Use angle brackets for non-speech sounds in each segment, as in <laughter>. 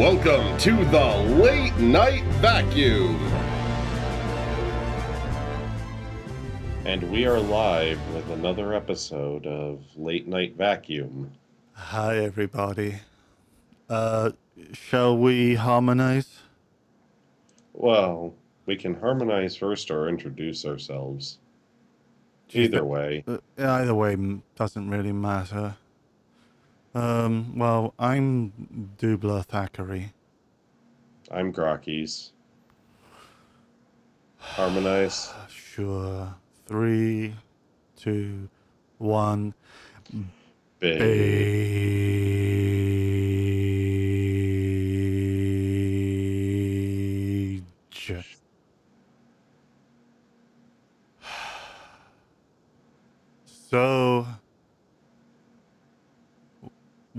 Welcome to the Late Night Vacuum. And we are live with another episode of Late Night Vacuum. Hi, everybody. Uh, shall we harmonize? Well, we can harmonize first or introduce ourselves. Either way. Uh, either way doesn't really matter. Um, well, I'm Dubla Thackeray. I'm Grockies. Harmonize. <sighs> Sure. Three, two, one. Age. <sighs> So,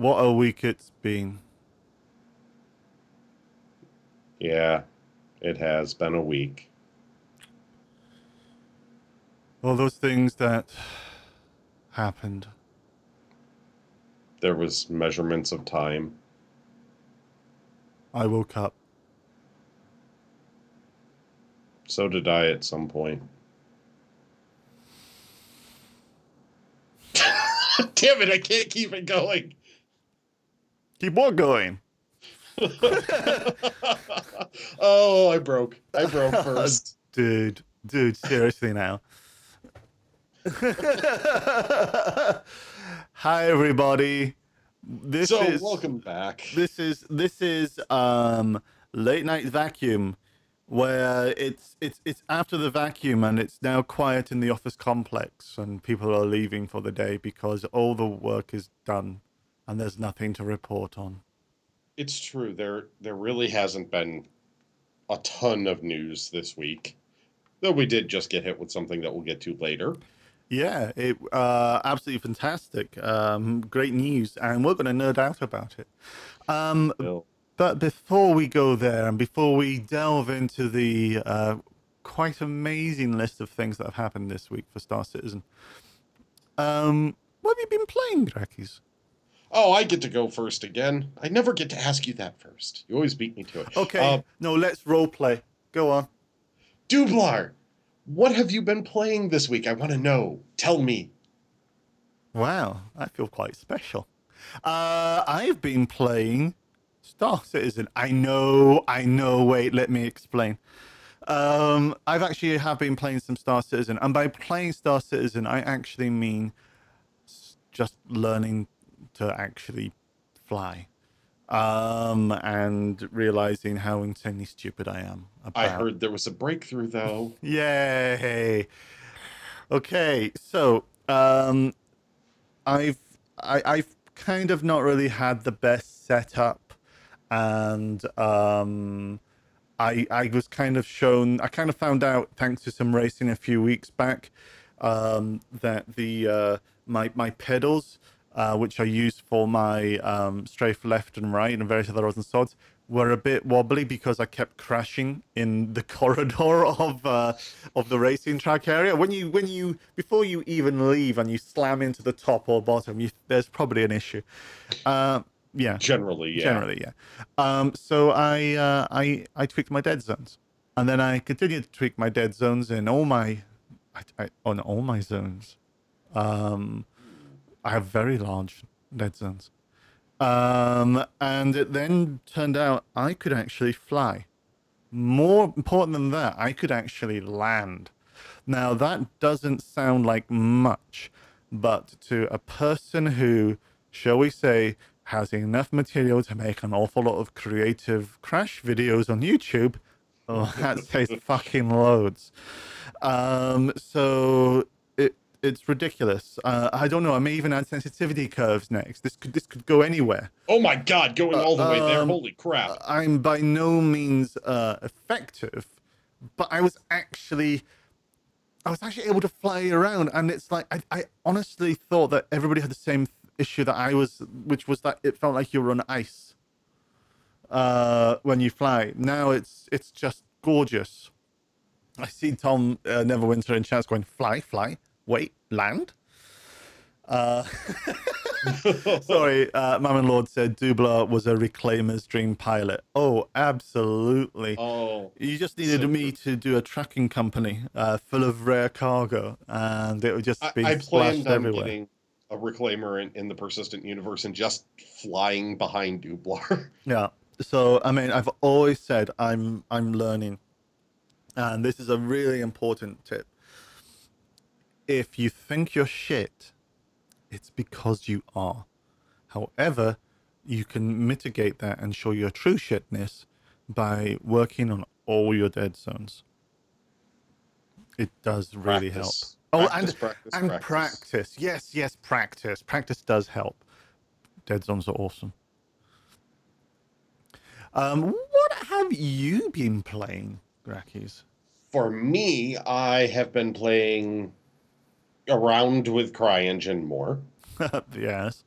what a week it's been. Yeah, it has been a week. All those things that happened. There was measurements of time. I woke up. So did I at some point. <laughs> Damn it, I can't keep it going. Keep on going. <laughs> oh, I broke. I broke <laughs> first. Dude, dude, seriously now. <laughs> Hi everybody. This so, is welcome back. this is this is um late night vacuum where it's it's it's after the vacuum and it's now quiet in the office complex and people are leaving for the day because all the work is done and there's nothing to report on. It's true. There there really hasn't been a ton of news this week. Though we did just get hit with something that we'll get to later. Yeah, it uh, absolutely fantastic. Um, great news, and we're going to nerd out about it. Um, but before we go there, and before we delve into the uh, quite amazing list of things that have happened this week for Star Citizen, um, what have you been playing, Drakis? Oh, I get to go first again. I never get to ask you that first. You always beat me to it. Okay, Uh, no, let's role play. Go on. Dublar, what have you been playing this week? I want to know. Tell me. Wow, I feel quite special. Uh, I've been playing Star Citizen. I know, I know. Wait, let me explain. Um, I've actually have been playing some Star Citizen, and by playing Star Citizen, I actually mean just learning to actually fly, um, and realizing how insanely stupid I am. I heard there was a breakthrough, though. <laughs> Yay! Okay, so um, I've I, I've kind of not really had the best setup, and um, I I was kind of shown. I kind of found out thanks to some racing a few weeks back um, that the uh, my my pedals, uh, which I use for my um, strafe left and right and various other odds and sods, were a bit wobbly because I kept crashing in the <laughs> corridor of uh, of the racing track area. When you when you before you even leave and you slam into the top or bottom, you, there's probably an issue. Uh, yeah, Generally, yeah. generally, yeah. Um, so I uh, I I tweaked my dead zones, and then I continued to tweak my dead zones in all my I, I, on all my zones. Um, I have very large dead zones. Um, and it then turned out I could actually fly. More important than that, I could actually land. Now, that doesn't sound like much, but to a person who, shall we say, has enough material to make an awful lot of creative crash videos on YouTube, oh, that <laughs> says fucking loads. Um, so it's ridiculous. Uh, I don't know. I may even add sensitivity curves next. This could this could go anywhere. Oh my god, going all the way there. um, Holy crap. I'm by no means uh, effective, but I was actually, I was actually able to fly around, and it's like I, I honestly thought that everybody had the same issue that I was, which was that it felt like you were on ice uh, when you fly. Now it's it's just gorgeous. I see Tom uh, Neverwinter in chats going fly, fly, wait, land. Uh, <laughs> Sorry, uh, Mammon Lord said Dubla was a reclaimer's dream pilot. Oh, absolutely. Oh, You just needed So me to do a tracking company uh, full of rare cargo, and it would just be I splashed planned on everywhere. getting a reclaimer in, in the persistent universe and just flying behind Dublar. <laughs> Yeah. So I mean, I've always said I'm I'm learning, and this is a really important tip. If you think you're shit, it's because you are. However, you can mitigate that and show your true shitness by working on all your dead zones. It does really help. Practice. Oh, Practice, and practice, and practice. practice. Yes, yes, practice. Practice does help. Dead zones are awesome. Um, what have you been playing, Grackies? For me, I have been playing around with CryEngine more. <laughs> yes.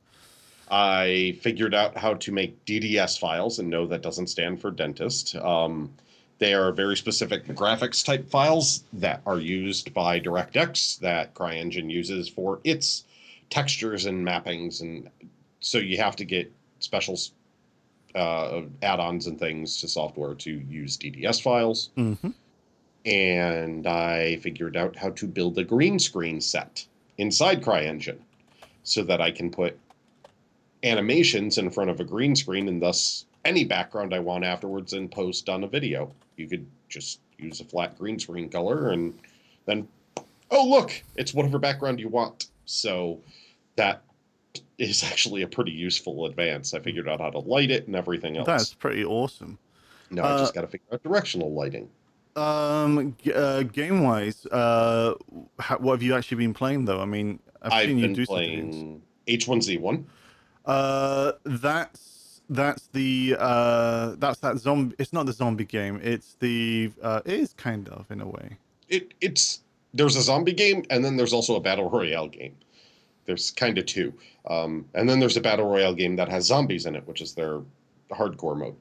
I figured out how to make DDS files, and no, that doesn't stand for dentist. Um, they are very specific graphics type files that are used by DirectX that CryEngine uses for its textures and mappings, and so you have to get special uh, add-ons and things to software to use DDS files. hmm And I figured out how to build a green screen set inside CryEngine so that I can put animations in front of a green screen and thus any background I want afterwards and post on a video. You could just use a flat green screen color and then, oh, look, it's whatever background you want. So that is actually a pretty useful advance. I figured out how to light it and everything else. That's pretty awesome. now I uh, just got to figure out directional lighting. Um, uh, game wise, uh, ha- what have you actually been playing though? I mean, I've, I've seen you do playing H1Z1. Uh, that's that's the uh that's that zombie. It's not the zombie game. It's the uh, it is kind of in a way. It it's there's a zombie game and then there's also a battle royale game. There's kind of two, um, and then there's a battle royale game that has zombies in it, which is their hardcore mode.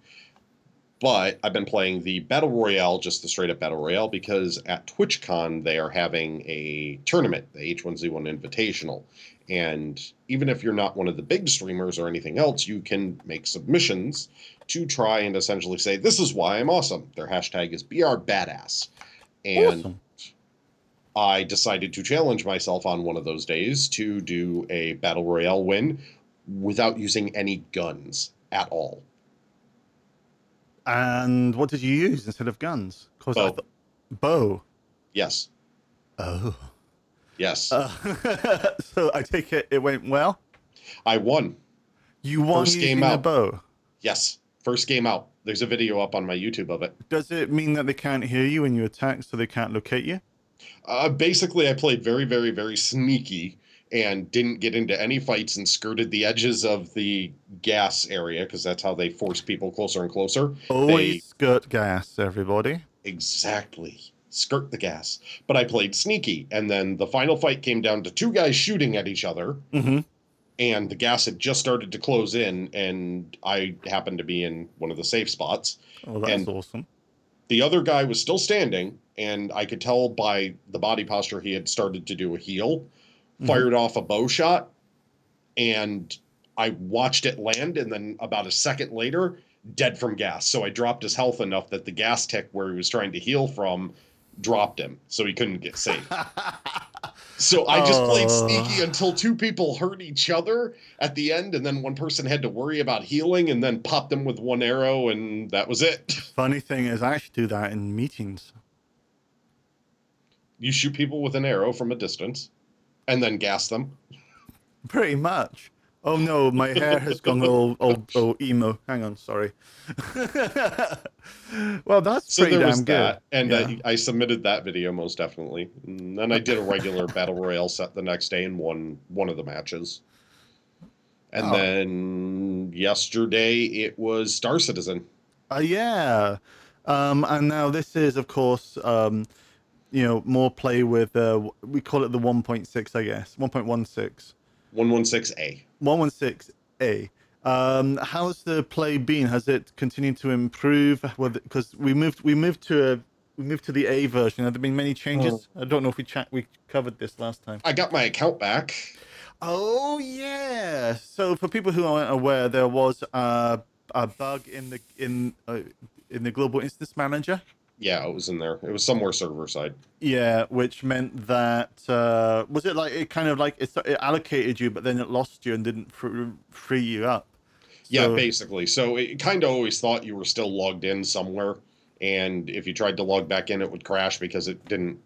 But I've been playing the battle royale, just the straight up battle royale, because at TwitchCon they are having a tournament, the H1Z1 Invitational, and even if you're not one of the big streamers or anything else, you can make submissions to try and essentially say, "This is why I'm awesome." Their hashtag is BRBadass, and awesome. I decided to challenge myself on one of those days to do a battle royale win without using any guns at all. And what did you use instead of guns? Cause Bow. thought bow. Yes, Oh. yes, Uh, <laughs> so I take it it went well. I won. You won First using game a out. bow. Yes, first game out. There's a video up on my YouTube of it. Does it mean that they can't hear you when you attack, so they can't locate you? Uh, basically, I played very, very, very sneaky and didn't get into any fights and skirted the edges of the gas area because that's how they force people closer and closer. Always skirt gas, everybody. Exactly. Skirt the gas. But I played sneaky. And then the final fight came down to two guys shooting at each other. hmm And the gas had just started to close in. And I happened to be in one of the safe spots. Oh, that's And- awesome. The other guy was still standing. And I could tell by the body posture he had started to do a heal. Mhm. Fired off a bow shot. And I watched it land. And then about a second later, dead from gas. So I dropped his health enough that the gas tick where he was trying to heal from dropped him. So he couldn't get saved. <laughs> So I just played Oh. sneaky until two people hurt each other at the end, and then one person had to worry about healing, and then popped them with one arrow, and that was it. <laughs> Funny thing is, I actually do that in meetings. You shoot people with an arrow from a distance, and then gas them. <laughs> Pretty much. Oh no, my hair has gone all, all, <laughs> all emo. Hang on, sorry. <laughs> well, that's So pretty there damn was good. that, and Yeah. I, I submitted that video most definitely. And then I did a regular battle royale set the next day and won one of the matches. And Oh. then yesterday it was Star Citizen. Uh, yeah. Um, and now this is, of course, um, you know, more play with, uh, we call it the 1.6, I guess, 1.16. 116A. 116A. Um, how's the play been? Has it continued to improve? Because we moved, we moved to a, we moved to the A version. Have there been many changes? I don't know if we chat, we covered this last time. I got my account back. Oh yeah. So for people who aren't aware, there was a, a bug in the in uh, in the global instance manager. Yeah, it was in there. It was somewhere server side. Yeah, which meant that uh, was it like it kind of like it, it allocated you, but then it lost you and didn't fr- free you up. Yeah, basically. So it kind of always thought you were still logged in somewhere, and if you tried to log back in, it would crash because it didn't.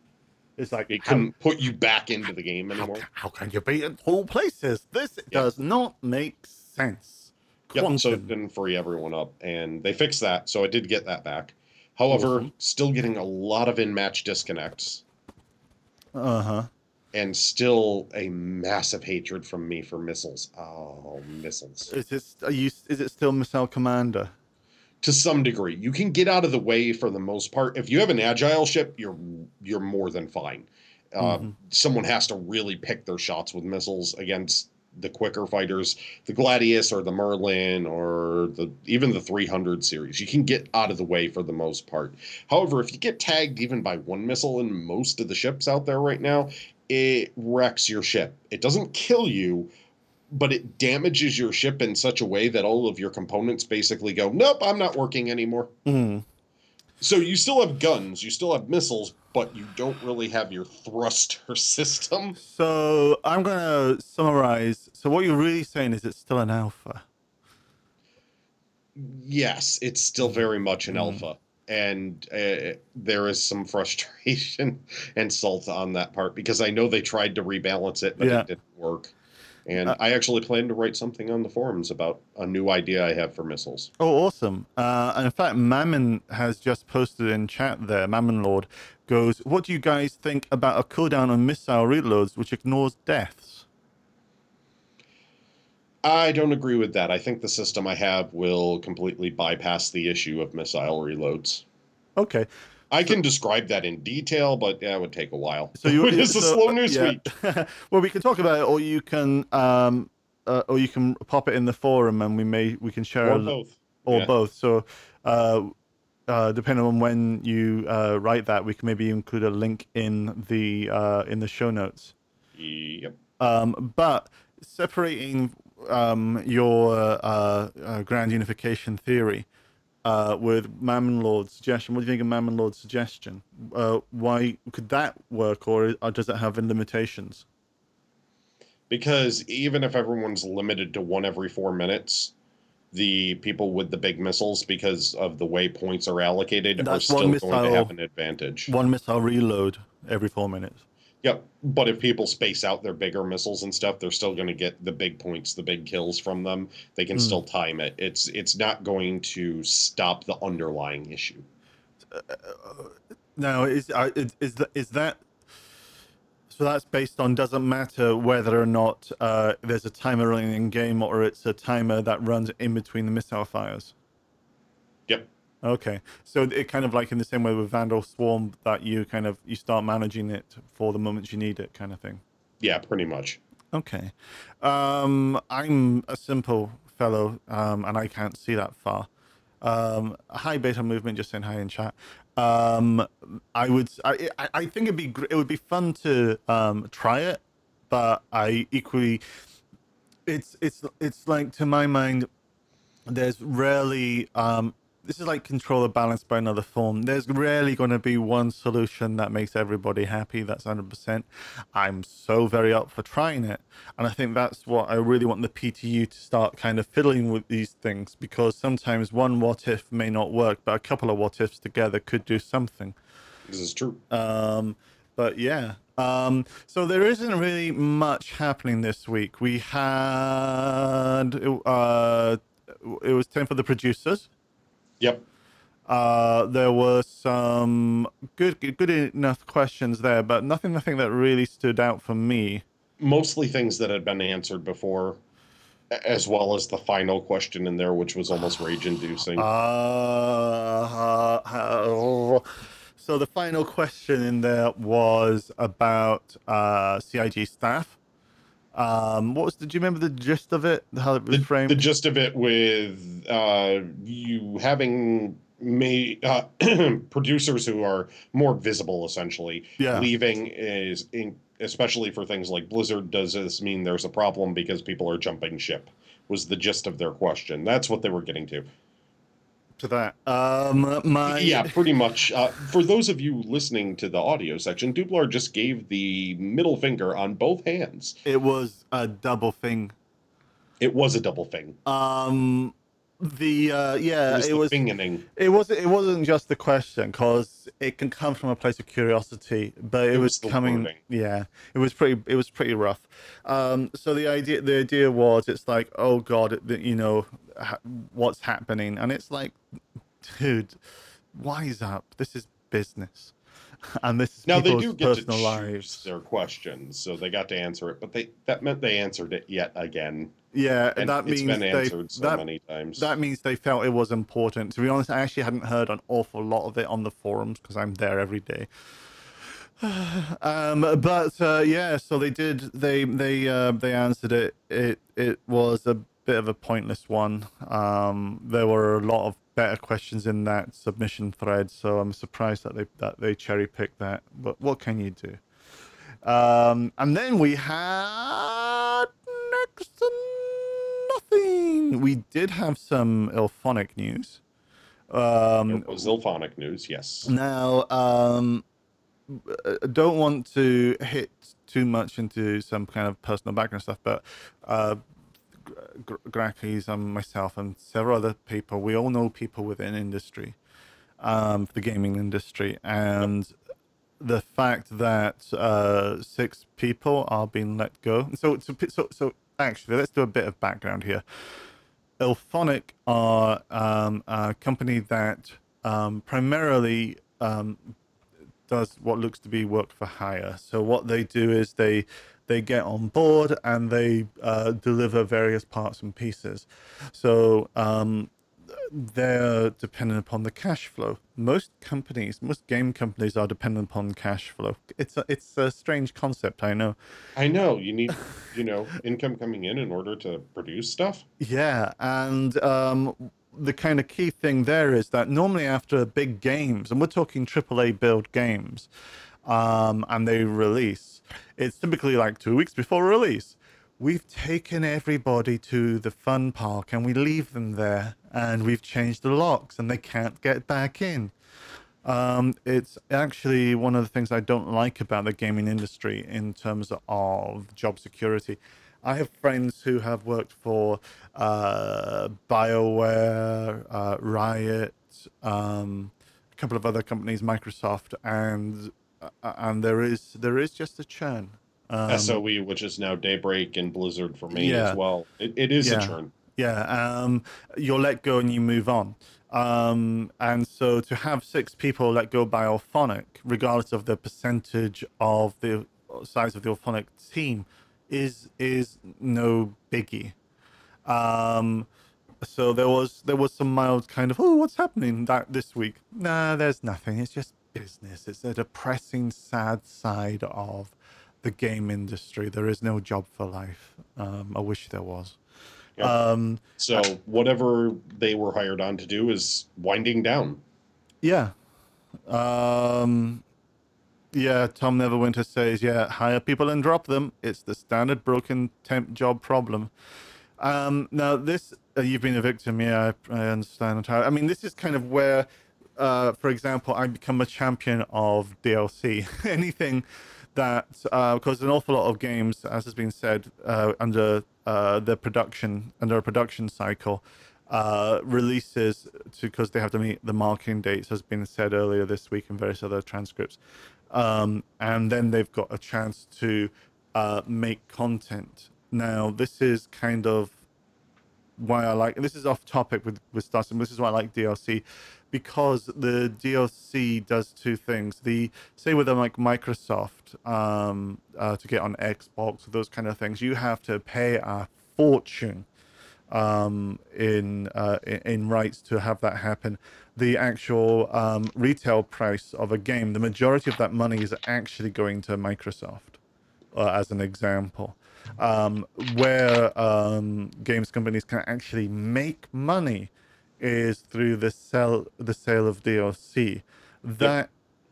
It's like It couldn't put you back into the game how, anymore. ca- how can you be in all places? This does not make sense. Yep, so it didn't free everyone up, and they fixed that, so I did get that back. However, Awesome. still getting a lot of in-match disconnects, Uh huh. and still a massive hatred from me for missiles. Oh, missiles! Is it are you? Is it still Missile Commander? To some degree, you can get out of the way for the most part. If you have an agile ship, you're you're more than fine. Uh, Mhm. Someone has to really pick their shots with missiles against the quicker fighters, the Gladius or the Merlin or the even the 300 series. You can get out of the way for the most part. However, if you get tagged even by one missile in most of the ships out there right now, it wrecks your ship. It doesn't kill you, but it damages your ship in such a way that all of your components basically go, "Nope, I'm not working anymore." Mm. So you still have guns, you still have missiles, but you don't really have your thruster <laughs> system. So I'm gonna summarize. So what you're really saying is it's still an alpha. Yes, it's still very much an Mm. alpha. And uh, there is some frustration <laughs> and salt on that part because I know they tried to rebalance it, but Yeah. it didn't work. And Uh, I actually plan to write something on the forums about a new idea I have for missiles. Oh, awesome! Uh, and in fact, Mammon has just posted in chat there. Mammon Lord goes, "What do you guys think about a cooldown on missile reloads which ignores deaths?" I don't agree with that. I think the system I have will completely bypass the issue of missile reloads. Okay, I can describe that in detail, but yeah, it would take a while. so you <laughs> it's a slow news yeah. week. <laughs> well, we can talk about it, or you can, um, uh, or you can pop it in the forum, and we may we can share Or both. or Yeah. both. So, uh, uh, depending on when you uh, write that, we can maybe include a link in the uh, in the show notes. Yep. Um, but separating um, your uh, uh, grand unification theory uh, with Mammon Lord's suggestion, what do you think of Mammon Lord's suggestion? Uh, why could that work, or, or does it have limitations? Because even if everyone's limited to one every four minutes, the people with the big missiles, because of the way points are allocated, That's are still going to have an advantage. One missile reload every four minutes. Yep. But if people space out their bigger missiles and stuff, they're still going to get the big points, the big kills from them. They can Hmm. still time it. It's it's not going to stop the underlying issue. Now, is uh, is is that so? That's based on doesn't matter whether or not uh, there's a timer running in game or it's a timer that runs in between the missile fires. Yep. Okay, so it kind of like in the same way with Vanduul Swarm that you kind of you start managing it for the moments you need it, kind of thing. Yeah, pretty much. Okay, um, I'm a simple fellow, um, and I can't see that far. Um, hi, Beta Movement, just saying hi in chat. Um, I would, I, I- I think it'd be, gr- it would be fun to um, try it, but I equally, it's, it's, it's like to my mind, there's rarely, um, this is like controller balanced by another form. There's rarely going to be one solution that makes everybody happy. That's 100%. I'm so very up for trying it. And I think that's what I really want the PTU to start kind of fiddling with these things because sometimes one what if may not work, but a couple of what ifs together could do something. This is true. Um, but yeah. Um, so there isn't really much happening this week. We had uh, it was time for the producers. Yep. Uh, there were some good good enough questions there, but nothing nothing that really stood out for me. Mostly things that had been answered before, as well as the final question in there, which was almost rage-inducing. Uh, <sighs> uh, so the final question in there was about uh, CIG staff. Um, what was? Did you remember the gist of it? How it was the, framed? the gist of it with uh, you having made uh, <clears throat> producers who are more visible essentially Yeah. leaving is in, especially for things like Blizzard, does this mean there's a problem because people are jumping ship? Was the gist of their question. That's what they were getting to. To that, um, my Yeah, pretty much. Uh, for those of you listening to the audio section, Dublar just gave the middle finger on both hands. it was a double thing. It was a double thing. Um, the uh, It yeah, was it the was. fingening. It wasn't. It wasn't just the question because it can come from a place of curiosity, but it, It was, was coming. wording. Yeah, it was pretty. It was pretty rough. Um, so the idea, the idea was, it's like, oh god, it- you know, ha- what's happening, and it's like, dude, wise up. This is business, <laughs> and this is Now they people's do get to choose lives. their questions, so they got to answer it. But they that meant they answered it yet again, Yeah, and that it's means been they. answered so that, many times. that means they felt it was important. To be honest, I actually hadn't heard an awful lot of it on the forums because I'm there every day. <sighs> um, but uh, yeah, so they did. They they uh, they answered it. It it was a bit of a pointless one. Um, there were a lot of better questions in that submission thread, so I'm surprised that they that they cherry picked that. But what can you do? Um, and then we had next to nothing. We did have some Illfonic news. Um, it was Illfonic news, yes. now, um, I don't want to hit too much into some kind of personal background stuff, but uh, Grakis and myself and several other people, we all know people within industry, um, the gaming industry, and the fact that uh, six people are being let go. So, so, so, so actually, let's do a bit of background here. Illfonic are um, a company that um, primarily um, does what looks to be work for hire. So what they do is they they get on board and they uh, deliver various parts and pieces. So um, they're dependent upon the cash flow. Most companies, most game companies are dependent upon cash flow. It's a, it's a strange concept, I know. I know you need, you know, income coming in in order to produce stuff. Yeah, and um, the kind of key thing there is that normally after big games, and we're talking AAA build games, um, and they release, it's typically like two weeks before release. We've taken everybody to the fun park and we leave them there, and we've changed the locks, and they can't get back in. Um, it's actually one of the things I don't like about the gaming industry in terms of job security. I have friends who have worked for uh, BioWare, uh, Riot, um, a couple of other companies, Microsoft, and and there is there is just a churn. Um, SOE, which is now Daybreak and Blizzard for me Yeah. as well. It, it is Yeah. a churn. Yeah, um, you're let go and you move on. Um, and so to have six people let go by Illfonic, regardless of the percentage of the size of the Illfonic team, is is no biggie. Um, so there was there was some mild kind of oh what's happening that this week? Nah, there's nothing. It's just business. It's a depressing, sad side of the game industry. There is no job for life. Um, I wish there was. Yep. Um, So whatever they were hired on to do is winding down. Yeah. Um yeah, Tom Neverwinter says, yeah, hire people and drop them. It's the standard broken temp job problem. Um now this uh, you've been a victim, yeah, I, I understand entirely. I mean, this is kind of where uh for example, I become a champion of DLC. <laughs> Anything that because an awful lot of games, as has been said, uh, under uh, the production under a production cycle, uh, releases because they have to meet the marketing dates, has been said earlier this week in various other transcripts, um, and then they've got a chance to uh, make content. Now, this is kind of why I like this is off topic with with Star This is why I like DLC because the DLC does two things. The say with them like Microsoft um, uh, to get on Xbox, or those kind of things, you have to pay a fortune um, in, uh, in rights to have that happen. The actual um, retail price of a game, the majority of that money is actually going to Microsoft, uh, as an example. Um, where um, games companies can actually make money is through the sell the sale of DLC. That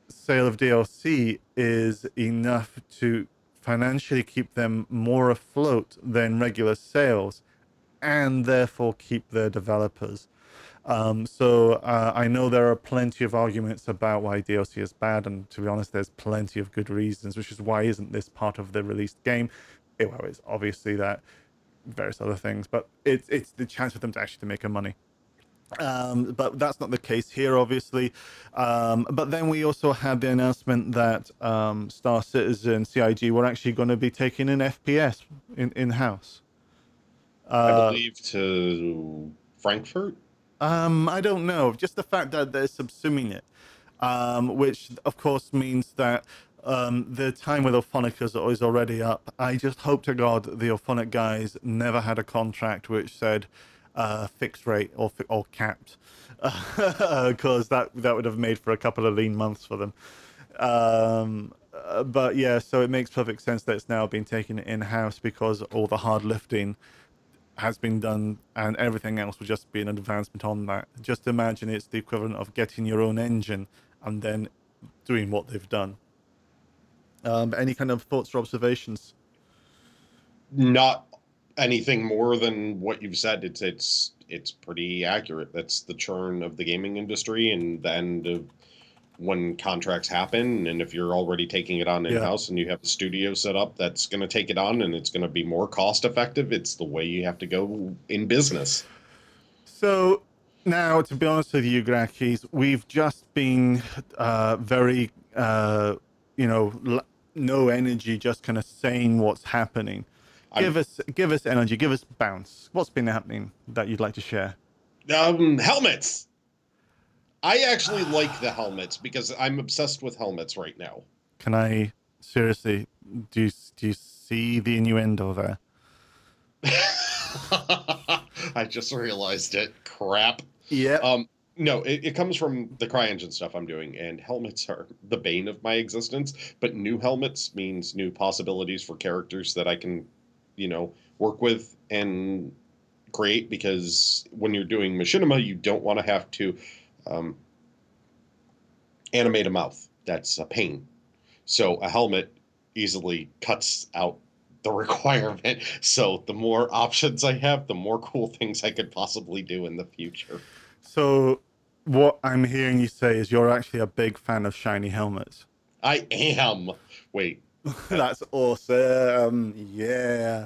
sale of DLC is enough to financially keep them more afloat than regular sales, and therefore keep their developers. Um, so uh, I know there are plenty of arguments about why DLC is bad, and to be honest, there's plenty of good reasons, which is why isn't this part of the released game? It, well, it's obviously that various other things, but it's it's the chance for them to actually to make a money. Um, but that's not the case here, obviously. Um, but then we also had the announcement that um, Star Citizen CIG were actually going to be taking an FPS in in house. Uh, I believe to Frankfurt. Um, I don't know. Just the fact that they're subsuming it, um, which of course means that um, the time with Illfonic is already up. I just hope to God the Illfonic guys never had a contract which said uh, fixed rate or or capped, <laughs> because that that would have made for a couple of lean months for them. Um, uh, but yeah, so it makes perfect sense that it's now been taken in house because all the hard lifting has been done and everything else will just be an advancement on that. Just imagine it's the equivalent of getting your own engine and then doing what they've done. Um, any kind of thoughts or observations? Not anything more than what you've said. It's it's it's pretty accurate. That's the churn of the gaming industry and the end of when contracts happen and if you're already taking it on in house yeah. and you have a studio set up that's going to take it on and it's going to be more cost effective it's the way you have to go in business so now to be honest with you Grakis, we've just been uh, very uh, you know l- no energy just kind of saying what's happening give I'm, us give us energy give us bounce what's been happening that you'd like to share um helmets I actually like the helmets because I'm obsessed with helmets right now. Can I seriously? Do you, do you see the innuendo there? <laughs> I just realized it. Crap. Yeah. Um. No, it, it comes from the CryEngine stuff I'm doing, and helmets are the bane of my existence. But new helmets means new possibilities for characters that I can, you know, work with and create. Because when you're doing machinima, you don't want to have to um, animate a mouth. That's a pain. So a helmet easily cuts out the <laughs> requirement. So the more options I have, the more cool things I could possibly do in the future. So what I'm hearing you say is you're actually a big fan of shiny helmets. I am. Wait. <laughs> That's awesome. Yeah.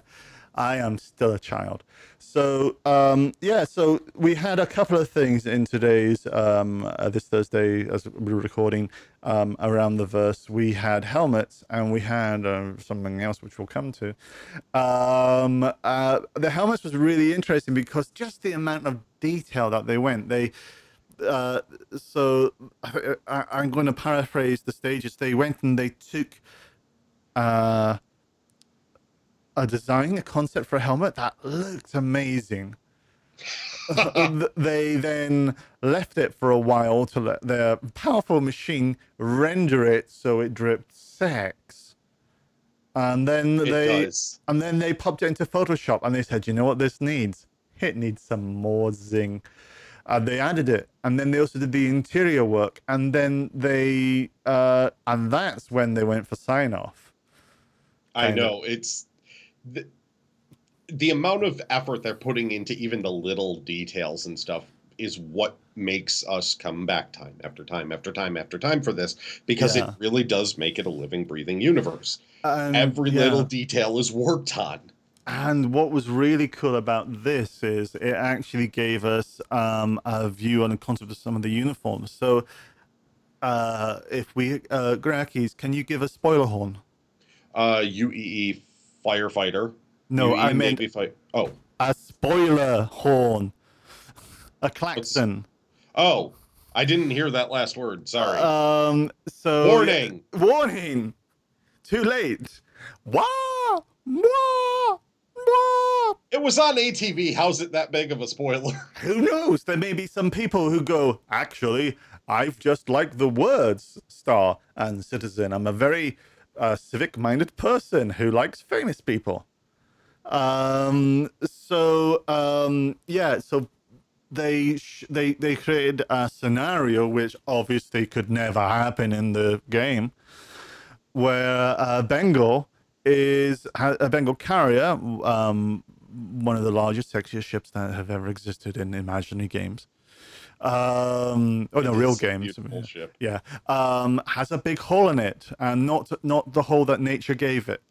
I am still a child. So um, yeah, so we had a couple of things in today's um, uh, this Thursday as we were recording um, around the verse. We had helmets and we had uh, something else which we'll come to. Um, uh, the helmets was really interesting because just the amount of detail that they went. They uh, so I, am going to paraphrase the stages. They went and they took. Uh, a design, a concept for a helmet that looked amazing. <laughs> they then left it for a while to let their powerful machine render it so it dripped sex. And then it they does. and then they popped it into Photoshop and they said, you know what this needs? It needs some more zing. Uh, they added it, and then they also did the interior work, and then they uh, and that's when they went for sign off. I know of. it's the, the amount of effort they're putting into even the little details and stuff is what makes us come back time after time after time after time for this because yeah. it really does make it a living breathing universe um, every yeah. little detail is worked on and what was really cool about this is it actually gave us um, a view on the concept of some of the uniforms so uh, if we uh Grakis, can you give a spoiler horn uh uee firefighter. No, I meant fight. Oh, a spoiler horn, a klaxon. Oh, I didn't hear that last word. Sorry. Um. So warning. Warning. Too late. Wah! Wah! Wah! It was on ATV. How's it that big of a spoiler? <laughs> Who knows? There may be some people who go, actually, I've just liked the words star and citizen. I'm a very a civic minded person who likes famous people. Um, so um, yeah, so they sh- they they created a scenario which obviously could never happen in the game, where uh, Bengal is a Bengal carrier, um, one of the largest, sexiest ships that have ever existed in imaginary games. Um, oh no, real games. Yeah, um, has a big hole in it, and not not the hole that nature gave it.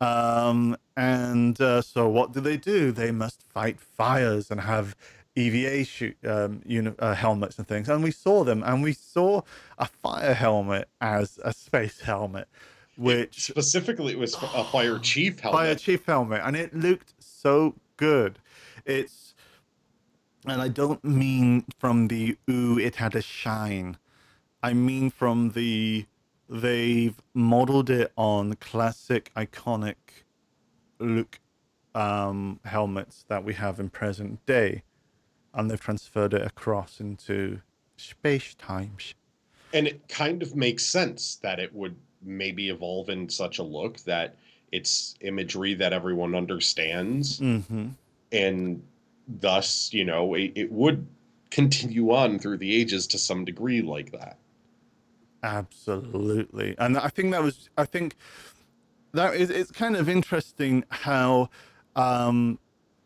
Um, and uh, so, what do they do? They must fight fires and have EVA shoot, um, uni- uh, helmets and things. And we saw them, and we saw a fire helmet as a space helmet, which Specifically, it was a fire <gasps> chief helmet. fire chief helmet, and it looked so good. It's, and I don't mean from the ooh, it had a shine. I mean from the they've modeled it on classic iconic look um, helmets that we have in present day, and they've transferred it across into space times. and it kind of makes sense that it would maybe evolve in such a look that it's imagery that everyone understands Mm-hmm. and thus you know it, it would continue on through the ages to some degree like that. Absolutely, and I think that was I think that is it's kind of interesting how um,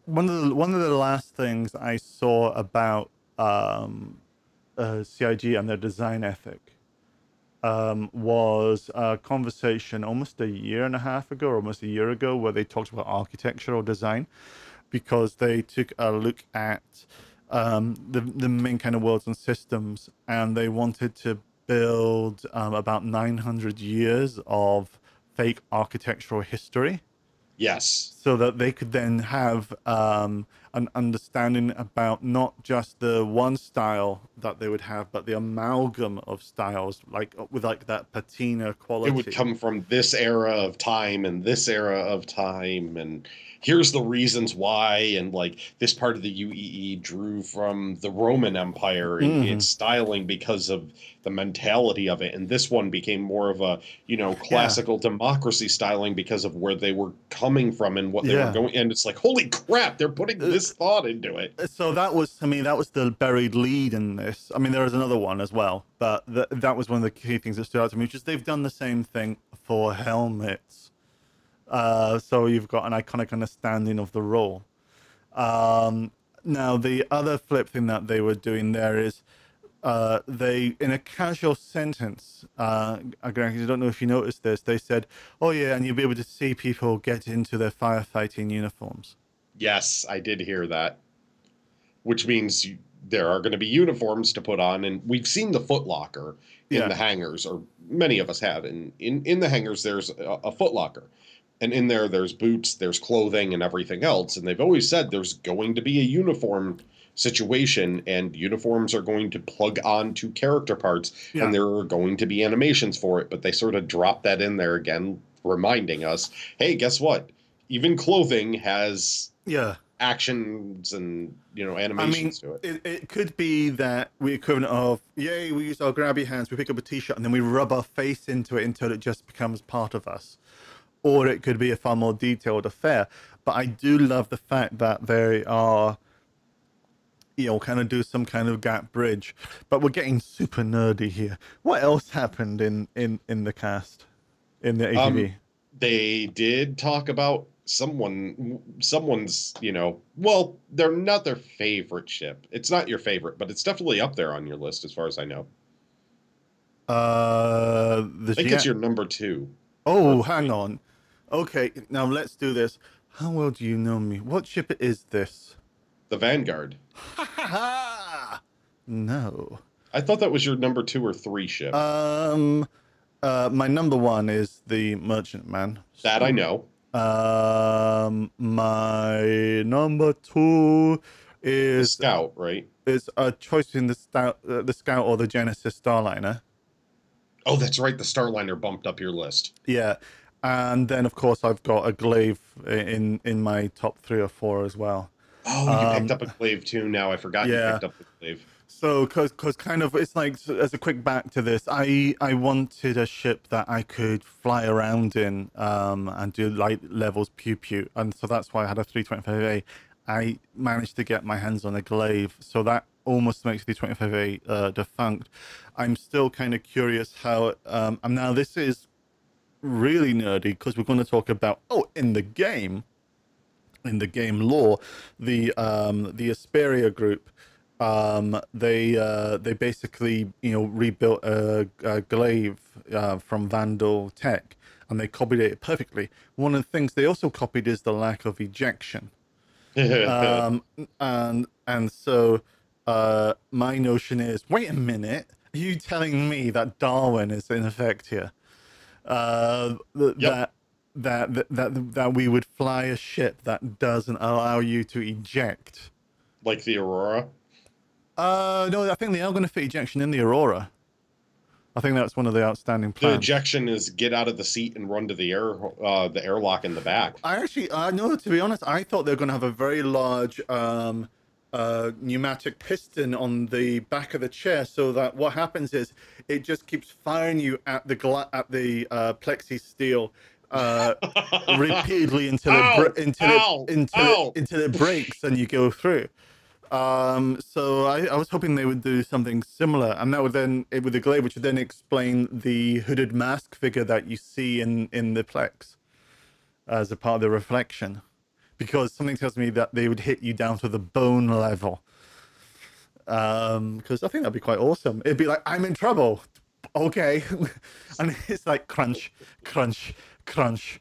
one of the one of the last things I saw about um, uh, CIG and their design ethic um, was a conversation almost a year and a half ago, almost a year ago, where they talked about architectural design because they took a look at um, the the main kind of worlds and systems, and they wanted to build um, about 900 years of fake architectural history. Yes so that they could then have um, an understanding about not just the one style that they would have, but the amalgam of styles, like with like that patina quality. it would come from this era of time and this era of time and here's the reasons why and like this part of the UEE drew from the Roman Empire in Mhm. its styling because of the mentality of it and this one became more of a you know classical democracy styling because of where they were coming from and what they Yeah. were going and it's like holy crap they're putting Uh, this thought into it So that was, I mean, that was the buried lead in this. I mean, there was another one as well, but th- that was one of the key things that stood out to me, which is they've done the same thing for helmets. Uh, so you've got an iconic understanding of the role. Um, now, the other flip thing that they were doing there is uh, they, in a casual sentence, uh, I don't know if you noticed this, they said, oh, yeah, and you'll be able to see people get into their firefighting uniforms. Yes, I did hear that. Which means you, there are going to be uniforms to put on, and we've seen the Foot Locker in Yeah. the hangars, or many of us have. And in in the hangars, there's a, a Foot Locker, and in there, there's boots, there's clothing, and everything else. And they've always said there's going to be a uniform situation, and uniforms are going to plug on to character parts, Yeah. and there are going to be animations for it. But they sort of drop that in there again, reminding us, hey, guess what? Even clothing has Yeah. actions and you know animations to it. It, it could be that we equivalent of yay, we use our grabby hands, we pick up a t-shirt, and then we rub our face into it until it just becomes part of us. Or it could be a far more detailed affair. But I do love the fact that they are, you know, kind of do some kind of gap bridge. But we're getting super nerdy here. What else happened in in in the cast, in the ATV? Um, They did talk about someone, someone's, you know, well, they're not their favorite ship. It's not your favorite, but it's definitely up there on your list as far as I know. uh, the I think it's your number two. Oh, hang on. Okay, now let's do this. How well do you know me? What ship is this? The Vanguard. <laughs> No. I thought that was your number two or three ship. Um, uh, my number one is the Merchantman. that I know. Um, my number two is The Scout, right? is a choice between the Scout, uh, the Scout or the Genesis Starliner. Oh, that's right. The Starliner bumped up your list. Yeah, and then of course I've got a Glaive in in my top three or four as well. Oh, you Um, picked up a Glaive too. Now I forgot yeah. you picked up the Glaive. So, cause, cause kind of, it's like as a quick back to this, I I wanted a ship that I could fly around in, um, and do light levels pew pew, and so that's why I had a 325A. I managed to get my hands on a glaive, so that almost makes the 25A uh, defunct. I'm still kind of curious how, um, and now this is really nerdy because we're going to talk about oh, in the game, in the game lore, the um, the Esperia group. Um, they uh, they basically you know rebuilt a, a glaive uh, from Vanduul tech, and they copied it perfectly. One of the things they also copied is the lack of ejection <laughs> um, and and so uh, my notion is, wait a minute, are you telling me that Darwin is in effect here? Uh, th- Yep. that, that that that we would fly a ship that doesn't allow you to eject. like the Aurora. Uh, no, I think they are going to fit ejection in the Aurora. I think that's one of the outstanding plans. The ejection is get out of the seat and run to the air, uh, the airlock in the back. I actually, uh, know to be honest, I thought they were going to have a very large um, uh, pneumatic piston on the back of the chair, so that what happens is it just keeps firing you at the gla- at the uh, plexi steel uh, repeatedly <laughs> until Ow! it br- until Ow! it until Ow! it until it breaks and you go through. Um, so I, I was hoping they would do something similar, and that would then it with the glaive, which would then explain the hooded mask figure that you see in in the plex as a part of the reflection, because something tells me that they would hit you down to the bone level. Um, because I think that'd be quite awesome. It'd be like I'm in trouble, okay, <laughs> and it's like crunch, crunch, crunch,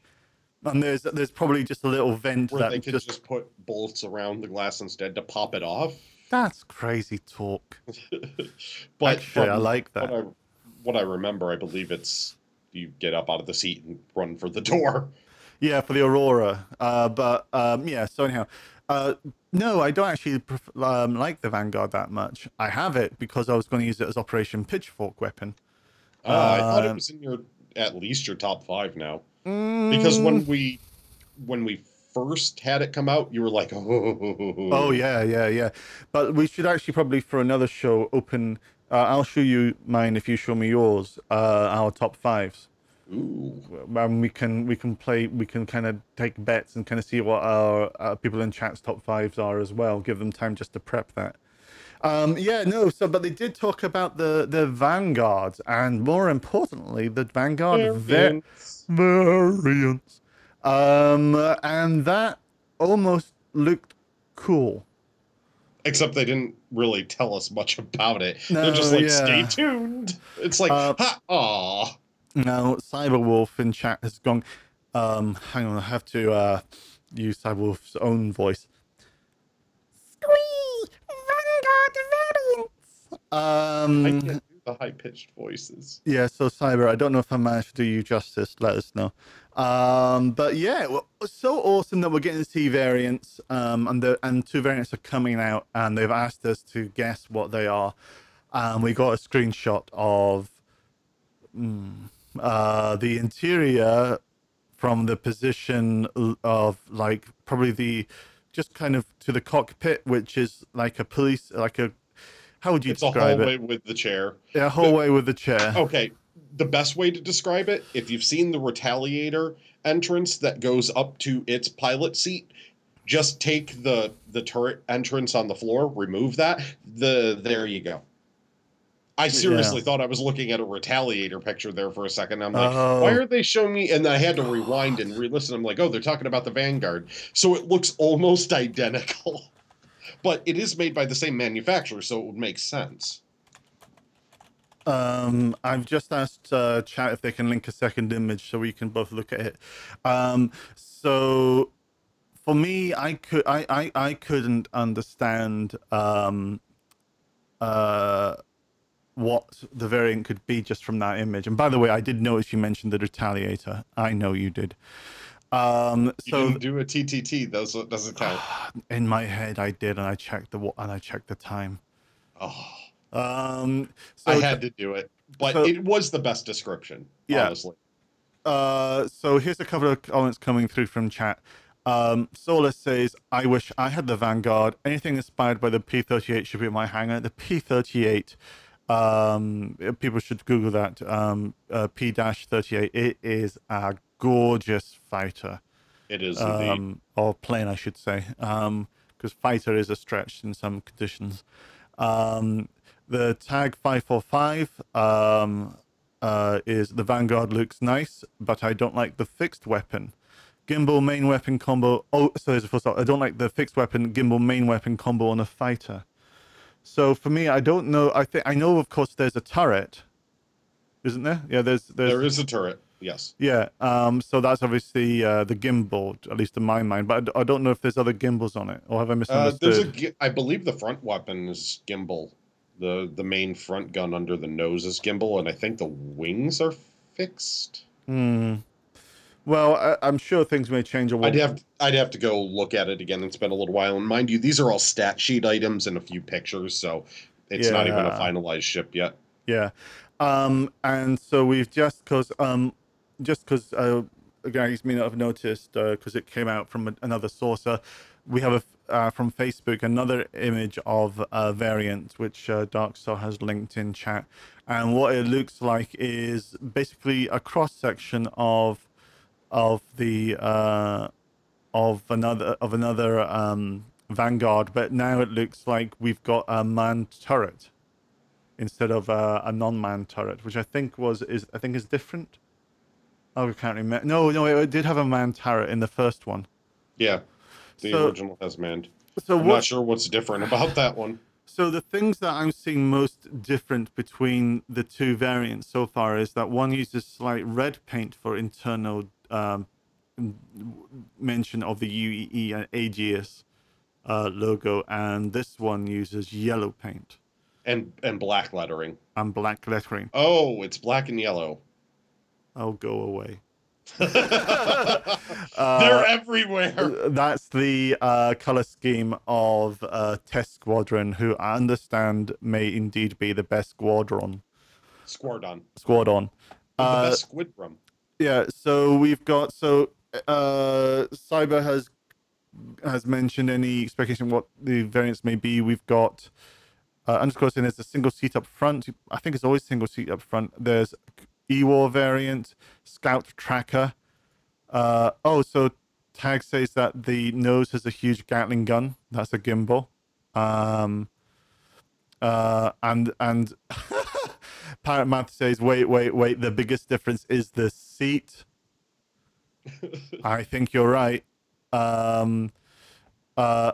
and there's there's probably just a little vent Where that they could just, just... put bolts around the glass instead to pop it off. that's crazy talk. <laughs> But Actually, I like that. What I, what I remember, I believe it's you get up out of the seat and run for the door. <laughs> Yeah, for the Aurora. Uh, but um, yeah, so anyhow, uh, no, I don't actually pref- um, like the Vanguard that much. I have it because I was going to use it as Operation Pitchfork weapon. Uh, I thought it Um, was in your at least your top five now. Because when Mm, we when we first had it come out, you were like, oh, Oh yeah, yeah, yeah. But we should actually probably for another show open. Uh, I'll show you mine if you show me yours. Uh, our top fives. Ooh. and we can we can play we can kind of take bets and kind of see what our uh, people in chat's top fives are as well give them time just to prep that um yeah no so but they did talk about the the vanguards and more importantly the vanguard va- Variants. variants um and that almost looked cool Except they didn't really tell us much about it. No, They're just like, yeah. stay tuned. It's like, Uh, ha, aw. Now, Cyberwolf in chat has gone. Um, hang on, I have to uh, use Cyberwolf's own voice. Squee! Vanguard variants! I Um, can't do the high pitched voices. yeah, so Cyber, I don't know if I managed to do you justice. Let us know. Um, but yeah, well, it's so awesome that we're getting to see variants. Um, and the and two variants are coming out, and they've asked us to guess what they are. And we got a screenshot of mm, uh, the interior from the position of like probably the just kind of to the cockpit, which is like a police, like a how would you It's a describe hallway it? with the chair. Yeah, hallway with the chair. Okay, the best way to describe it, if you've seen the Retaliator entrance that goes up to its pilot seat, just take the the turret entrance on the floor, remove that. The there you go. I seriously Yeah. thought I was looking at a Retaliator picture there for a second. I'm like, Oh. why are they showing me? And I had to rewind and re-listen. I'm like, oh, they're talking about the Vanguard. So it looks almost <laughs> identical, but it is made by the same manufacturer, so it would make sense. Um, I've just asked uh, chat if they can link a second image so we can both look at it. Um, so for me, I could I I, I couldn't understand um, uh, what the variant could be just from that image. And by the way, I did notice you mentioned the retaliator. I know you did. Um, You so didn't do a TTT, though, so doesn't count. in my head, I did, and I checked the and I checked the time. Oh. Um, so I had to do it, but so- it was the best description. Yeah. honestly. Uh, so here's a couple of comments coming through from chat. Um, Solus says, "I wish I had the Vanguard. Anything inspired by the P38 should be in my hangar. The P38. Um, people should Google that. Um, uh, P-38. It is a gorgeous fighter, It is um, or plane, I should say, because fighter is a stretch in some conditions. Um, the tag 545 um, uh, is the Vanguard looks nice, but I don't like the fixed weapon. Gimbal main weapon combo. Oh, sorry, there's a full stop. I don't like the fixed weapon gimbal main weapon combo on a fighter. So for me, I don't know. I think I know, of course, there's a turret, isn't there? Yeah, there's there's There is a turret. Yes. yeah. Um, so that's obviously uh, the gimbal, at least in my mind. But I don't know if there's other gimbals on it, or have I Uh, misunderstood? there's a. I believe the front weapon is gimbal. The the main front gun under the nose is gimbal, and I think the wings are fixed. Hmm. Well, I, I'm sure things may change. Or I'd have I'd have to go look at it again. It's been a little while, and mind you, these are all stat sheet items and a few pictures, so it's not even a finalized ship yet. Yeah. Um, and so we've just because um, just because uh, guys may not have noticed because it came out from another source. Uh, we have a uh, from Facebook another image of a variant which uh, Darkstar has linked in chat, and what it looks like is basically a cross section of of the uh, of another of another um, Vanguard, but now it looks like we've got a manned turret instead of uh, a non-manned turret, which I think was is I think is different. Oh, I can't remember. No, no, it, it did have a man turret in the first one. Yeah, the So- original has manned. So I'm what? not sure what's different about that one. So the things that I'm seeing most different between the two variants so far is that one uses slight red paint for internal um, mention of the UEE and Aegis uh, logo, and this one uses yellow paint And and black lettering. and black lettering. Oh, it's black and yellow. Oh, go away. <laughs> They're everywhere. That's the uh, color scheme of uh, Test Squadron, who I understand may indeed be the best squadron. Squadron. Squadron. The Uh, best squid yeah so we've got so uh cyber has has mentioned any expectation what the variants may be we've got uh underscore saying there's a single seat up front i think it's always single seat up front there's ewar variant scout tracker uh oh so tag says that the nose has a huge gatling gun that's a gimbal um uh and and <laughs> Parrot Math says, wait, wait, wait. The biggest difference is the seat. I think you're right. Um, uh,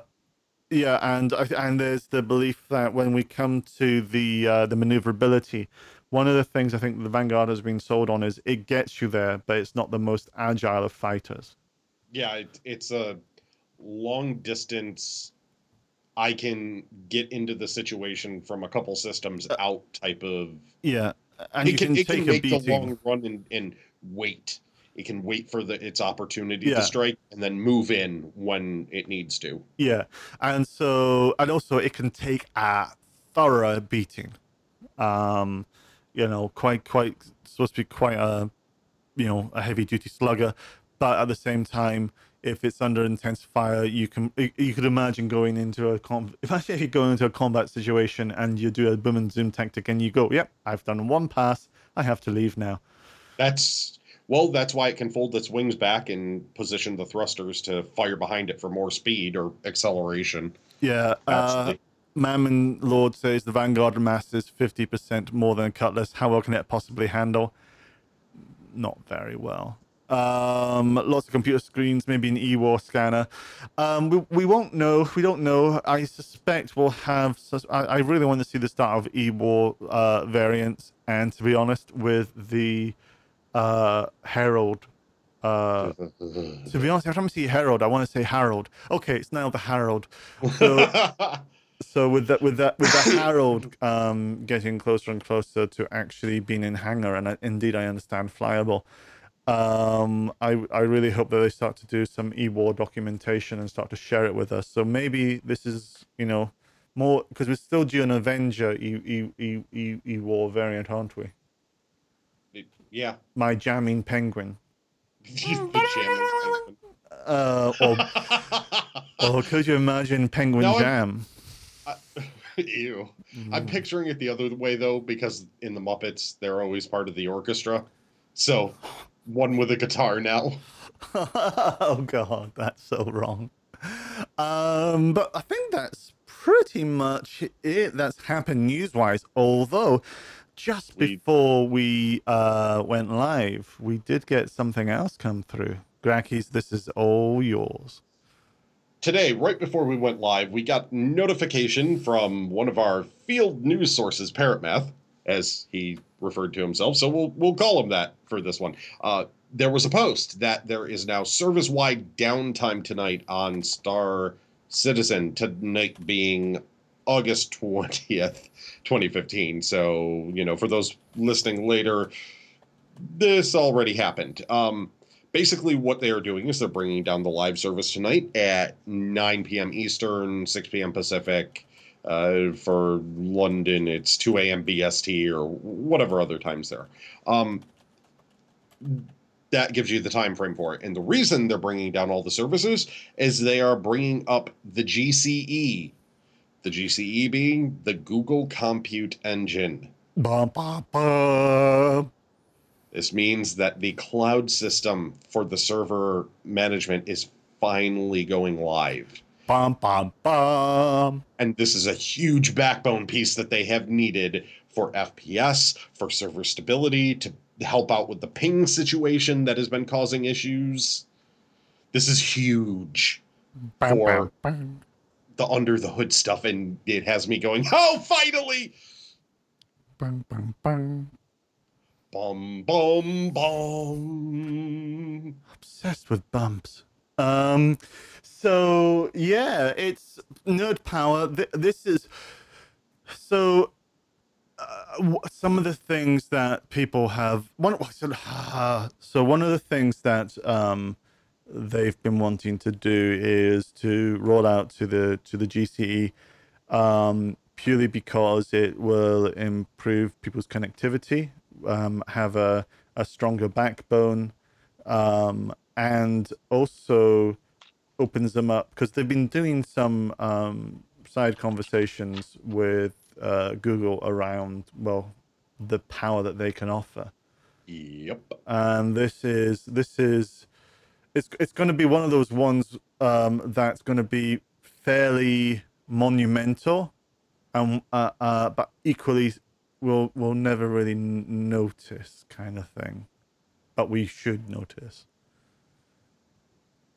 yeah, and and there's the belief that when we come to the uh, the maneuverability, one of the things I think the Vanguard has been sold on is it gets you there, but it's not the most agile of fighters. Yeah, it, it's a long distance. I can get into the situation from a couple systems out type of. Yeah, and it you can, can, it take can a make the long run and, and wait. It can wait for the its opportunity Yeah. to strike and then move in when it needs to. Yeah, and so and also it can take a thorough beating. Um, you know, quite quite supposed to be quite a you know a heavy duty slugger, but at the same time, if it's under intense fire, you can you- could imagine going into a com- <laughs> imagine if you go into a combat situation and you do a boom and zoom tactic and you go, yep, I've done one pass, I have to leave now. That's well, that's why it can fold its wings back and position the thrusters to fire behind it for more speed or acceleration. Yeah, uh. Mammon Lord says the Vanguard mass is 50% more than a Cutlass. How well can it possibly handle? Not very well. Um, lots of computer screens, maybe an E-War scanner. Um, we, we won't know. We don't know. I suspect we'll have. sus- I, I really want to see the start of E-War uh, variants, and to be honest, with the uh, Herald. Uh, <laughs> to be honest, every time I see Herald, I want to say Harold. Okay, it's now the Harold. <laughs> So so with that with that with the Harold um, getting closer and closer to actually being in hangar, and I, indeed I understand flyable. Um, I I really hope that they start to do some E-war documentation and start to share it with us. So maybe this is you know more because we're still due an Avenger E E E E E-war variant, aren't we? yeah. My jamming penguin, The jamming uh, or or could you imagine penguin No, I'm- jam? <laughs> Ew. Mm. I'm picturing it the other way though, because in the Muppets they're always part of the orchestra. So one with a guitar now. <laughs> oh god, that's so wrong. Um, but I think that's pretty much it that's happened news-wise. Although, just We- before we uh, went live, we did get something else come through. Grakees, this is all yours. Today, right before we went live, we got notification from one of our field news sources, Parrot Math, as he referred to himself. So we'll we'll call him that for this one. Uh, there was a post that there is now service-wide downtime tonight on Star Citizen. Tonight being August <laughs> twentieth, twenty fifteen. So you know, for those listening later, this already happened. Um, basically what they are doing is they're bringing down the live service tonight at 9 p.m. Eastern, 6 p.m. Pacific. Uh, for London, it's 2 a.m. BST or whatever other times there. Um, that gives you the time frame for it. And the reason they're bringing down all the services is they are bringing up the GCE. The GCE being the Google Compute Engine. This means that the cloud system for the server management is finally going live. Bum, bum, bum. And this is a huge backbone piece that they have needed for FPS, for server stability, to help out with the ping situation that has been causing issues. This is huge. Bum, For- bum. The under the hood stuff, and it has me going, oh, finally! Bum, bum, bum. Bum. Obsessed with bumps. Um, so yeah, it's nerd power. Th- this is so. Uh, some of the things that people have one so one of the things that um, they've been wanting to do is to roll out to the to the GCE um, purely because it will improve people's connectivity, um, have a, a stronger backbone, um, and also opens them up because they've been doing some um, side conversations with uh, Google around well the power that they can offer Yep. and this is this is it's it's going to be one of those ones um, that's going to be fairly monumental, and uh, uh, but equally we'll we'll never really n- notice kind of thing, but we should notice.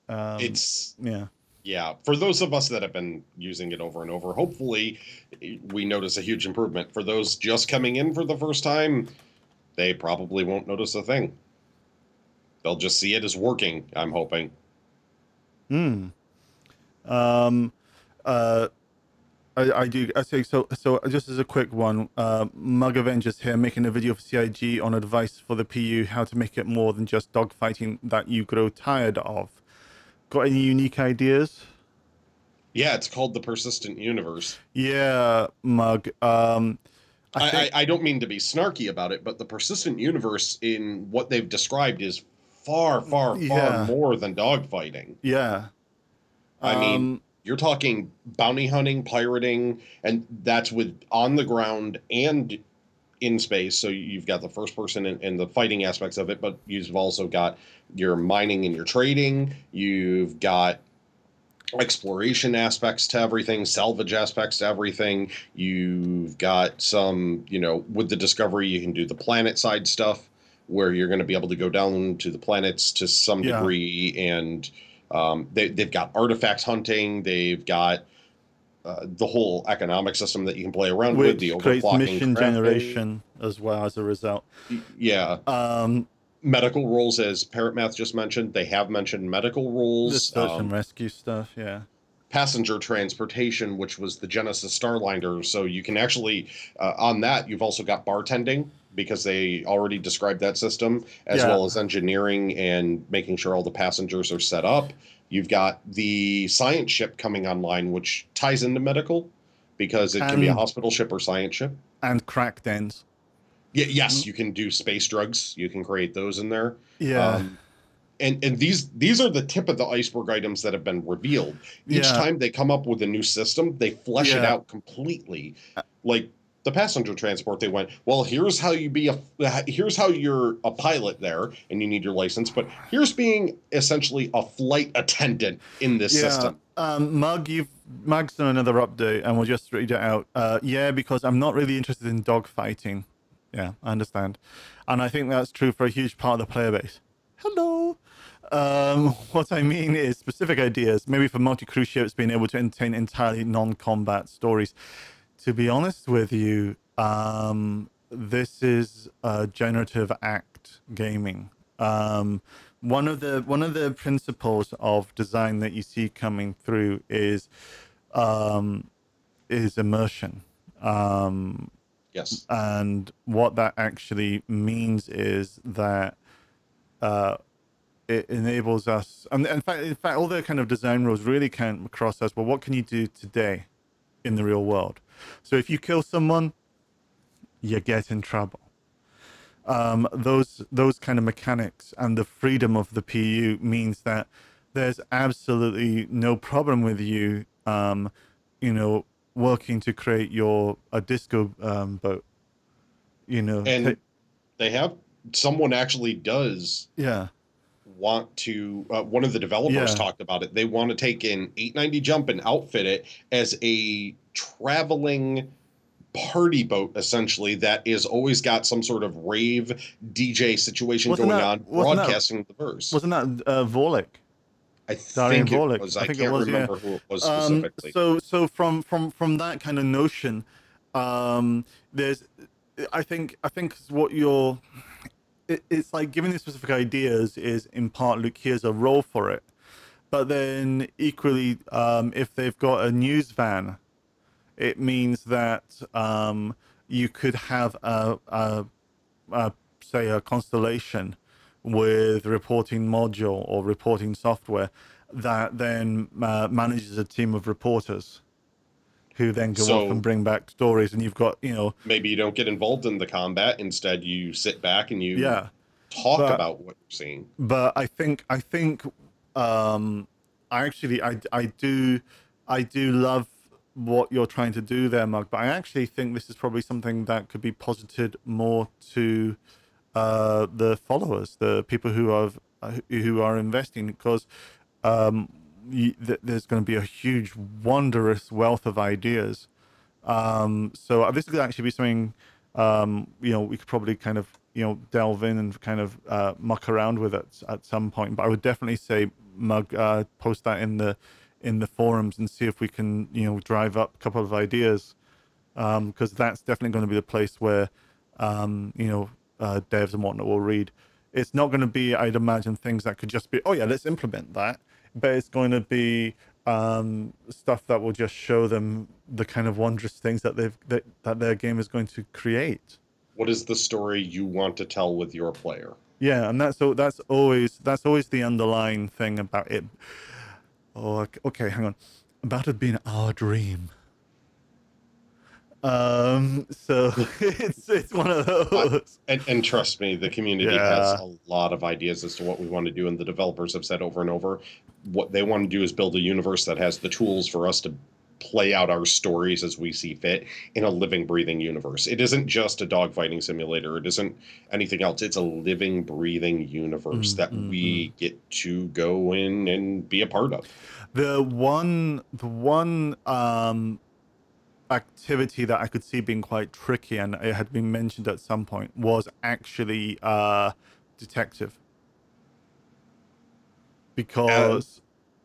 Um, it's yeah. yeah for those of us that have been using it over and over hopefully we notice a huge improvement for those just coming in for the first time they probably won't notice a thing they'll just see it as working i'm hoping Hmm. Um. Uh. I, I do. I say so. So just as a quick one, uh, Mug Avengers here making a video for CIG on advice for the PU how to make it more than just dogfighting that you grow tired of. Got any unique ideas? yeah it's called the persistent universe Yeah, Mug. Um, I I, think, I, I don't mean to be snarky about it but the persistent universe in what they've described is far far far Yeah. more than dogfighting yeah. I mean, Um, you're talking bounty hunting, pirating, and that's with on the ground and in space. So you've got the first person and, and the fighting aspects of it, but you've also got your mining and your trading. You've got exploration aspects to everything, salvage aspects to everything. You've got some, you know, with the discovery, you can do the planet side stuff where you're going to be able to go down to the planets to some Yeah. degree and um, they, they've got artifacts hunting they've got uh, the whole economic system that you can play around with the which overclocking mission crafting. generation as well as a result. yeah Um, medical roles as parrot math just mentioned they have mentioned medical the roles search um, and rescue stuff. Yeah. passenger transportation, which was the Genesis Starliner. So you can actually, uh, on that, you've also got bartending because they already described that system, as Yeah. well as engineering and making sure all the passengers are set up. You've got the science ship coming online, which ties into medical because it can be a hospital ship or science ship. And crack dens. Yeah, yes, Mm-hmm. you can do space drugs. You can create those in there. Yeah. Um, and and these these are the tip of the iceberg items that have been revealed. Each Yeah. time they come up with a new system, they flesh it out completely. Like the passenger transport, they went, well, here's how you be a here's how you're a pilot there, and you need your license. But here's being essentially a flight attendant in this system. Um, Mug, you've Mug's done another update, and we'll just read it out. Uh, yeah, because I'm not really interested in dogfighting. Yeah, I understand. And I think that's true for a huge part of the player base. Hello. Um, <laughs> what I mean is specific ideas, maybe for multi cruise ships being able to entertain entirely non combat stories. To be honest with you, um, this is a generative act gaming. Um, one of the one of the principles of design that you see coming through is um, is immersion. Um, Yes. and what that actually means is that uh, it enables us, and in fact, in fact, all the kind of design rules really come across as well. What can you do today in the real world? So if you kill someone, you get in trouble. Um, those those kind of mechanics and the freedom of the PU means that there's absolutely no problem with you, um, you know, working to create your a disco um, boat. You know, And they have someone actually does yeah, want to uh, one of the developers Yeah. talked about it they want to take an 890 jump and outfit it as a traveling party boat essentially that is always got some sort of rave dj situation Wasn't going that- on wasn't that- broadcasting the verse. wasn't that uh, Vorlik? i Darian think it was. I i, think it can't was, yeah. remember who it was Um, specifically. so so from from from that kind of notion, um, there's I think I think what you're it, it's like giving these specific ideas is in part Luke here's a role for it, but then equally um, if they've got a news van, it means that um, you could have a, a, a say a constellation with reporting module or reporting software that then uh, manages a team of reporters who then go So- off and bring back stories. And you've got you know maybe you don't get involved in the combat. Instead you sit back and you yeah. talk But- about what you're seeing. But I think I think um, I actually I I do I do love what you're trying to do there, Mug. But I actually think this is probably something that could be posited more to uh, the followers, the people who are who are investing, because um, you, th- there's going to be a huge, wondrous wealth of ideas. Um, so this could actually be something um, you know we could probably kind of you know delve in and kind of uh, muck around with it at some point. But I would definitely say mug uh, post that in the in the forums and see if we can you know drive up a couple of ideas because that's definitely going to be the place where um, you know uh, devs and whatnot will read. It's not going to be, I'd imagine, things that could just be, oh yeah, let's implement that, but it's going to be um, stuff that will just show them the kind of wondrous things that they've that, that their game is going to create. what is the story you want to tell with your player Yeah, and that's that's always that's always the underlying thing about it. Oh, ok- okay, hang on. About it being our dream. Um, so <laughs> it's it's one of those. And, and trust me, the community has a lot of ideas as to what we want to do, and the developers have said over and over what they want to do is build a universe that has the tools for us to play out our stories as we see fit in a living, breathing universe. It isn't just a dogfighting simulator. It isn't anything else. It's a living, breathing universe Mm, that mm, we get to go in and be a part of. The one the one um activity that I could see being quite tricky and it had been mentioned at some point was actually uh detective. Because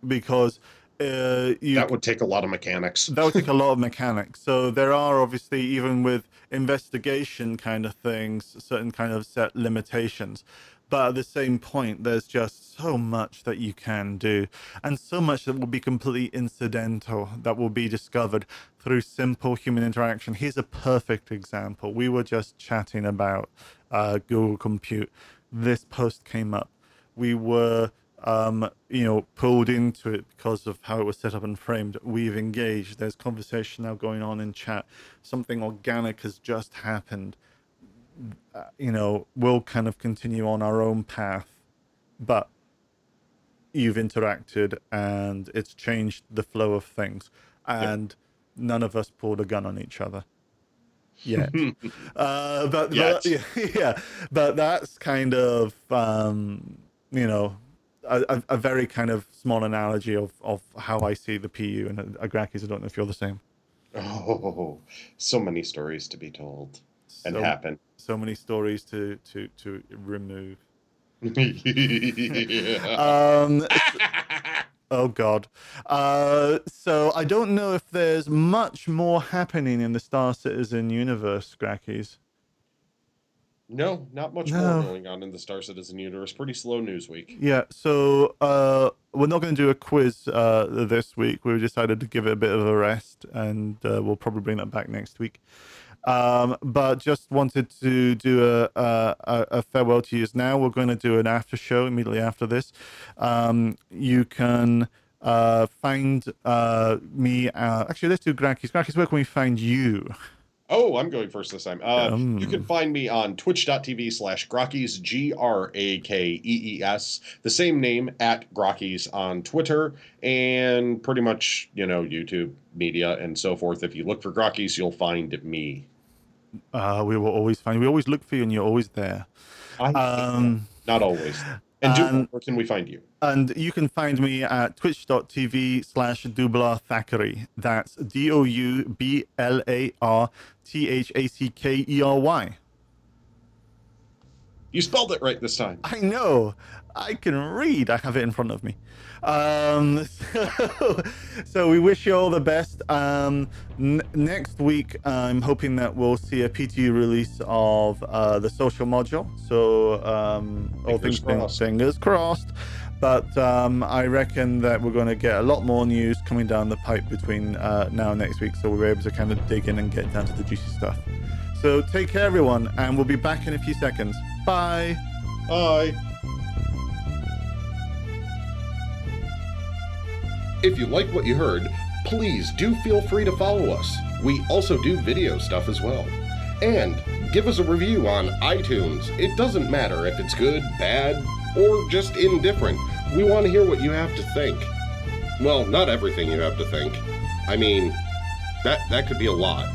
because uh you that would take a lot of mechanics. that would take a lot of <laughs> mechanics. So there are obviously even with investigation kind of things, certain kind of set limitations. But at the same point, there's just so much that you can do, and so much that will be completely incidental that will be discovered through simple human interaction. Here's a perfect example. We were just chatting about uh, Google Compute. This post came up. We were um, you know, pulled into it because of how it was set up and framed. We've engaged. There's conversation now going on in chat. Something organic has just happened. Uh, you know, we'll kind of continue on our own path, but you've interacted and it's changed the flow of things. And none of us pulled a gun on each other yet. <laughs> uh, but, but yeah, <laughs> yeah, but that's kind of um, you know a, a, very kind of small analogy of, of how I see the PU and uh, Agrakis. I don't know if you're the same. Oh, so many stories to be told and So- happen. so many stories to to to remove. <laughs> <laughs> Um, <laughs> oh God. Uh, so I don't know if there's much more happening in the Star Citizen universe, Grakees. No, not much No. more going on in the Star Citizen universe. Pretty slow news week. Yeah. So uh, we're not going to do a quiz uh, this week. We decided to give it a bit of a rest, and uh, we'll probably bring that back next week. Um, but just wanted to do a, a, a farewell to you now. We're going to do an after show immediately after this. Um, you can uh, find uh, me. Uh, actually, let's do Grakees. Grakees, where can we find you? Oh, I'm going first this time. Uh, Um. You can find me on twitch.tv slash Grakees, G R A K E E S, the same name at Grakees on Twitter, and pretty much, you know, YouTube, media, and so forth. If you look for Grakees, you'll find me. Uh, we will always find. you. We always look for you, and you're always there. Um, not always. And do, and- where can we find you? And you can find me at twitch.tv slash Dublar Thackery. That's D O U B L A R T H A C K E R Y. You spelled it right this time. I know. I can read. I have it in front of me. Um, so, <laughs> so we wish you all the best. Um, n- next week, I'm hoping that we'll see a PTU release of uh, the social module. So um, all Fingers things crossed. fingers crossed. But um, I reckon that we're going to get a lot more news coming down the pipe between uh, now and next week. So we're able to kind of dig in and get down to the juicy stuff. So take care, everyone, and we'll be back in a few seconds. Bye. Bye. If you like what you heard, please do feel free to follow us. We also do video stuff as well. And give us a review on iTunes. It doesn't matter if it's good, bad, or just indifferent. We want to hear what you have to think. Well, not everything you have to think. I mean, that that could be a lot.